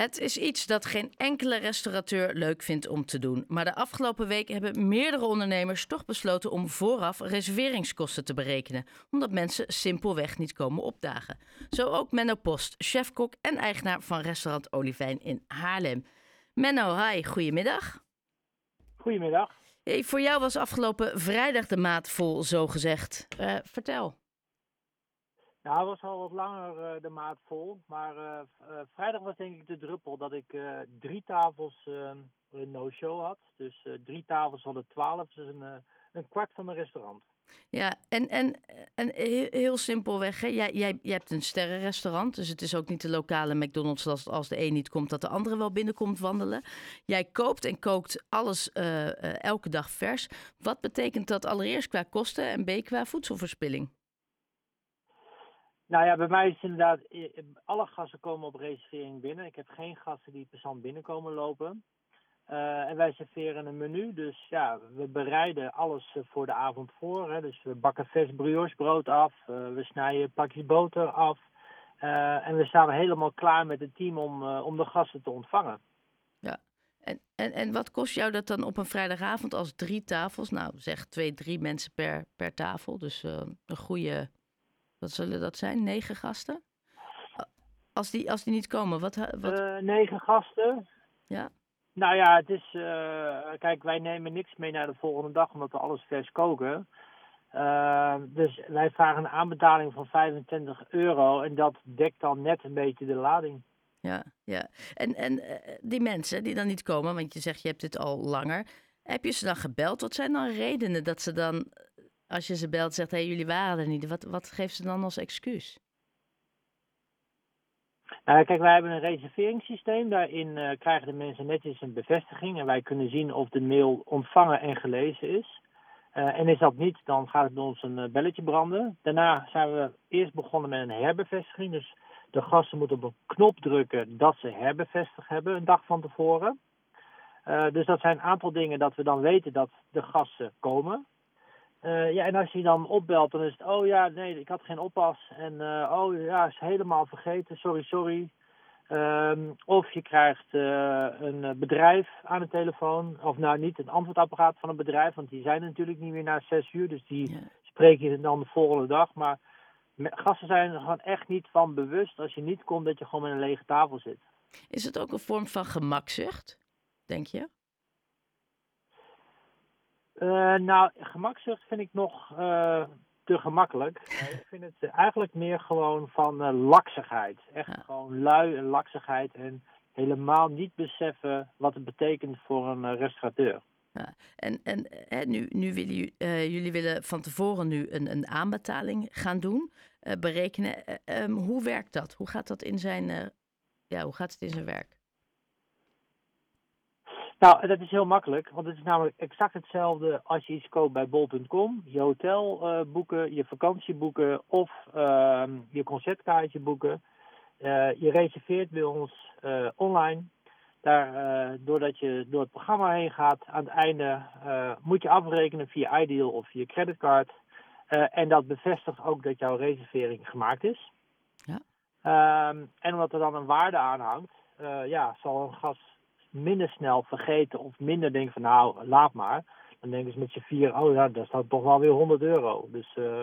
Het is iets dat geen enkele restaurateur leuk vindt om te doen. Maar de afgelopen week hebben meerdere ondernemers toch besloten om vooraf reserveringskosten te berekenen. Omdat mensen simpelweg niet komen opdagen. Zo ook Menno Post, chefkok en eigenaar van restaurant Olivijn in Haarlem. Menno, hi, goedemiddag. Goedemiddag. Hey, voor jou was afgelopen vrijdag de maat vol, zo gezegd. Uh, vertel. Het was al wat langer uh, de maat vol. Maar uh, vrijdag was denk ik de druppel dat ik drie tafels een no-show had. Dus drie tafels hadden twaalf. Dus een, een kwart van mijn restaurant. Ja, en, en, en heel, heel simpelweg, hè? Jij, jij, jij hebt een sterrenrestaurant, dus het is ook niet de lokale McDonald's als, als de een niet komt, dat de andere wel binnenkomt wandelen. Jij koopt en kookt alles elke dag vers. Wat betekent dat allereerst qua kosten en b qua voedselverspilling? Nou ja, bij mij is het inderdaad, alle gasten komen op reservering binnen. Ik heb geen gasten die per binnenkomen lopen. Uh, en wij serveren een menu, dus ja, we bereiden alles eh, voor de avond voor. Hè. Dus we bakken vers briochebrood af, we snijden pakjes boter af. en we staan helemaal klaar met het team om, om de gasten te ontvangen. Ja, en, en, en wat kost jou dat dan op een vrijdagavond als drie tafels? Nou, zeg twee, drie mensen per, per tafel. Dus een goede wat zullen dat zijn? Negen gasten? Als die, als die niet komen, wat... wat... Uh, negen gasten. Ja. Nou ja, het is... Uh, kijk, wij nemen niks mee naar de volgende dag, omdat we alles vers koken. Uh, dus wij vragen een aanbetaling van 25 euro en dat dekt dan net een beetje de lading. Ja, ja. En, en die mensen die dan niet komen, want je zegt je hebt dit al langer. Heb je ze dan gebeld? Wat zijn dan redenen dat ze dan als je ze belt, zegt hey, jullie waren er niet. Wat, wat geeft ze dan als excuus? Nou, kijk, wij hebben een reserveringssysteem. Daarin uh, krijgen de mensen netjes een bevestiging. En wij kunnen zien of de mail ontvangen en gelezen is. Uh, en is dat niet, dan gaat het bij ons een uh, belletje branden. Daarna zijn we eerst begonnen met een herbevestiging. Dus de gasten moeten op een knop drukken dat ze herbevestigd hebben een dag van tevoren. dus dat zijn een aantal dingen dat we dan weten dat de gasten komen. Uh, ja, en als je dan opbelt, dan is het, oh ja, nee, ik had geen oppas. En uh, oh ja, is helemaal vergeten, sorry, sorry. Um, of je krijgt uh, een bedrijf aan de telefoon. Of nou, niet een antwoordapparaat van een bedrijf, want die zijn natuurlijk niet meer na zes uur. Dus die ja. spreek je dan de volgende dag. Maar gasten zijn er gewoon echt niet van bewust als je niet komt dat je gewoon met een lege tafel zit. Is het ook een vorm van gemakzucht, denk je? Uh, nou, gemakzucht vind ik nog uh, te gemakkelijk. ik vind het eigenlijk meer gewoon van uh, laksigheid. Echt ja. gewoon lui en laksigheid en helemaal niet beseffen wat het betekent voor een restaurateur. Ja. En, en hè, nu, nu willen jullie, jullie willen van tevoren nu een, een aanbetaling gaan doen, berekenen. Um, hoe werkt dat? Hoe gaat dat in zijn, ja, hoe gaat het in zijn werk? Nou, dat is heel makkelijk, want het is namelijk exact hetzelfde als je iets koopt bij bol.com. Je hotel uh, boeken, je vakantie boeken of uh, je concertkaartje boeken. Uh, je reserveert bij ons uh, online. Daar, doordat je door het programma heen gaat, aan het einde moet je afrekenen via Ideal of via creditcard. en dat bevestigt ook dat jouw reservering gemaakt is. Ja. Ehm, en omdat er dan een waarde aan hangt, ja, zal een gast minder snel vergeten of minder denken van nou, laat maar. Dan denken ze met z'n vier, oh ja, daar staat toch wel weer 100 euro. Dus uh,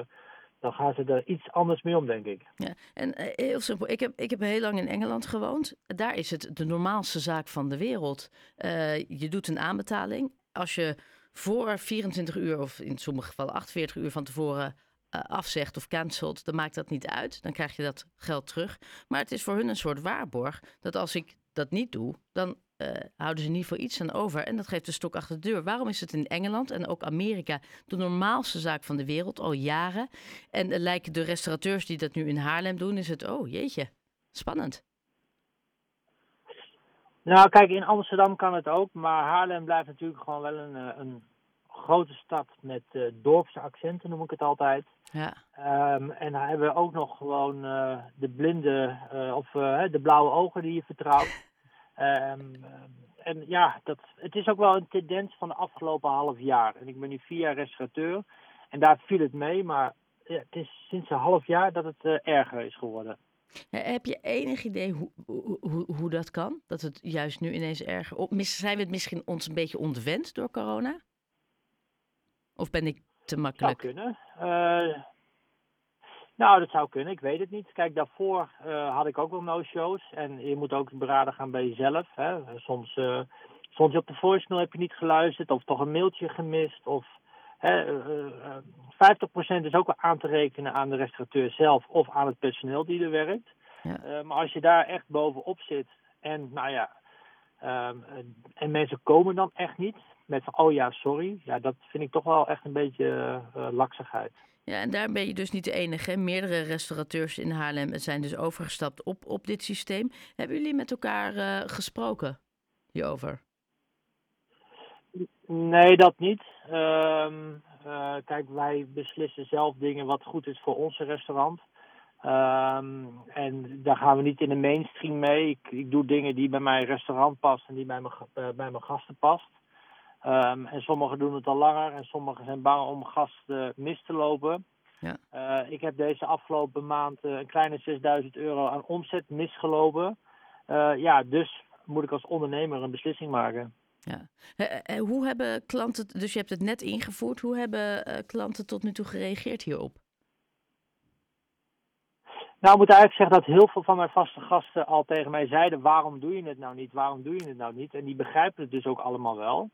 dan gaan ze er iets anders mee om, denk ik. Ja, en uh, heel simpel. Ik heb, ik heb heel lang in Engeland gewoond. Daar is het de normaalste zaak van de wereld. Uh, je doet een aanbetaling. Als je voor 24 uur, of in sommige gevallen 48 uur van tevoren afzegt of cancelt, dan maakt dat niet uit. Dan krijg je dat geld terug. Maar het is voor hun een soort waarborg dat als ik dat niet doe, dan uh, houden ze niet voor iets aan over. En dat geeft de stok achter de deur. Waarom is het in Engeland en ook Amerika de normaalste zaak van de wereld al jaren? En uh, lijken de restaurateurs die dat nu in Haarlem doen, is het, oh jeetje, spannend. Nou, kijk, in Amsterdam kan het ook, maar Haarlem blijft natuurlijk gewoon wel een, eh, een grote stad met uh, dorpse accenten, noem ik het altijd. Ja. Um, en dan hebben we ook nog gewoon uh, de blinde of de blauwe ogen die je vertrouwt. Um, en ja, dat, het is ook wel een tendens van de afgelopen half jaar. En ik ben nu vier jaar restaurateur. En daar viel het mee, maar ja, het is sinds een half jaar dat het uh, erger is geworden. Heb je enig idee hoe, hoe, hoe dat kan? Dat het juist nu ineens erger... Op, zijn we het misschien ons een beetje ontwend door corona? Of ben ik te makkelijk? Zou kunnen. Uh, nou, dat zou kunnen. Ik weet het niet. Kijk, daarvoor uh, had ik ook wel no-shows. En je moet ook beraden gaan bij jezelf. Hè. Soms uh, stond je op de voicemail, heb je niet geluisterd. Of toch een mailtje gemist. Of hè, uh, 50% is ook wel aan te rekenen aan de restaurateur zelf. Of aan het personeel die er werkt. Ja. maar als je daar echt bovenop zit. En nou ja, um, en mensen komen dan echt niet. Met van, oh ja, sorry. Ja, dat vind ik toch wel echt een beetje laksigheid. Ja, en daar ben je dus niet de enige. Meerdere restaurateurs in Haarlem zijn dus overgestapt op, op dit systeem. Hebben jullie met elkaar uh, gesproken hierover? Nee, dat niet. Uh, uh, kijk, wij beslissen zelf dingen wat goed is voor onze restaurant. Um, en daar gaan we niet in de mainstream mee. Ik, ik doe dingen die bij mijn restaurant passen en die bij mijn, uh, bij mijn gasten past. Um, en sommigen doen het al langer en sommigen zijn bang om gasten mis te lopen. Ja. Uh, ik heb deze afgelopen maand uh, een kleine 6000 euro aan omzet misgelopen. Uh, ja, dus moet ik als ondernemer een beslissing maken. Ja. hoe hebben klanten, dus je hebt het net ingevoerd, hoe hebben klanten tot nu toe gereageerd hierop? Nou, ik moet eigenlijk zeggen dat heel veel van mijn vaste gasten al tegen mij zeiden: waarom doe je het nou niet? Waarom doe je het nou niet? En die begrijpen het dus ook allemaal wel.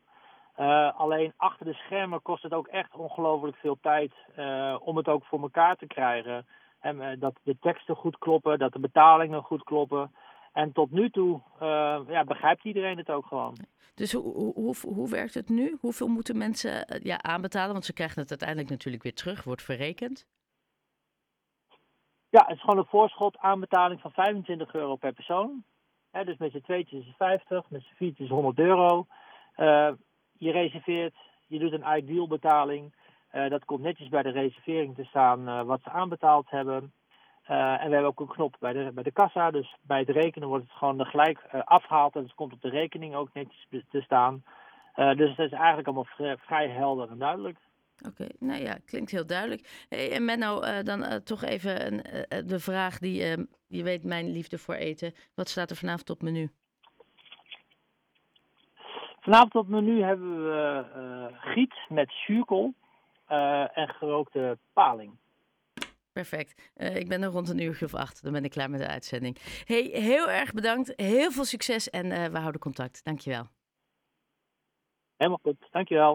Uh, alleen achter de schermen kost het ook echt ongelooflijk veel tijd uh, om het ook voor elkaar te krijgen. En, uh, dat de teksten goed kloppen, dat de betalingen goed kloppen. En tot nu toe ja, begrijpt iedereen het ook gewoon. Dus hoe, hoe, hoe werkt het nu? Hoeveel moeten mensen ja, aanbetalen? Want ze krijgen het uiteindelijk natuurlijk weer terug, wordt verrekend. Ja, het is gewoon een voorschot aanbetaling van 25 euro per persoon. dus met z'n tweetjes is het 50, met z'n viertjes 100 euro. Uh, je reserveert, je doet een ideal betaling. Uh, dat komt netjes bij de reservering te staan uh, wat ze aanbetaald hebben. Uh, en we hebben ook een knop bij de, bij de kassa. Dus bij het rekenen wordt het gewoon gelijk afgehaald. En het komt op de rekening ook netjes te staan. dus het is eigenlijk allemaal vrij, helder en duidelijk. Oké, nou ja, klinkt heel duidelijk. Hey, en Menno, dan toch even een, de vraag die, je weet, mijn liefde voor eten. Wat staat er vanavond op menu? Vanavond op menu hebben we uh, giet met zuurkool uh, en gerookte paling. Perfect. Uh, ik ben er rond een uurtje of acht. Dan ben ik klaar met de uitzending. Hey, heel erg bedankt. Heel veel succes en we houden contact. Dankjewel. Helemaal goed. Dankjewel.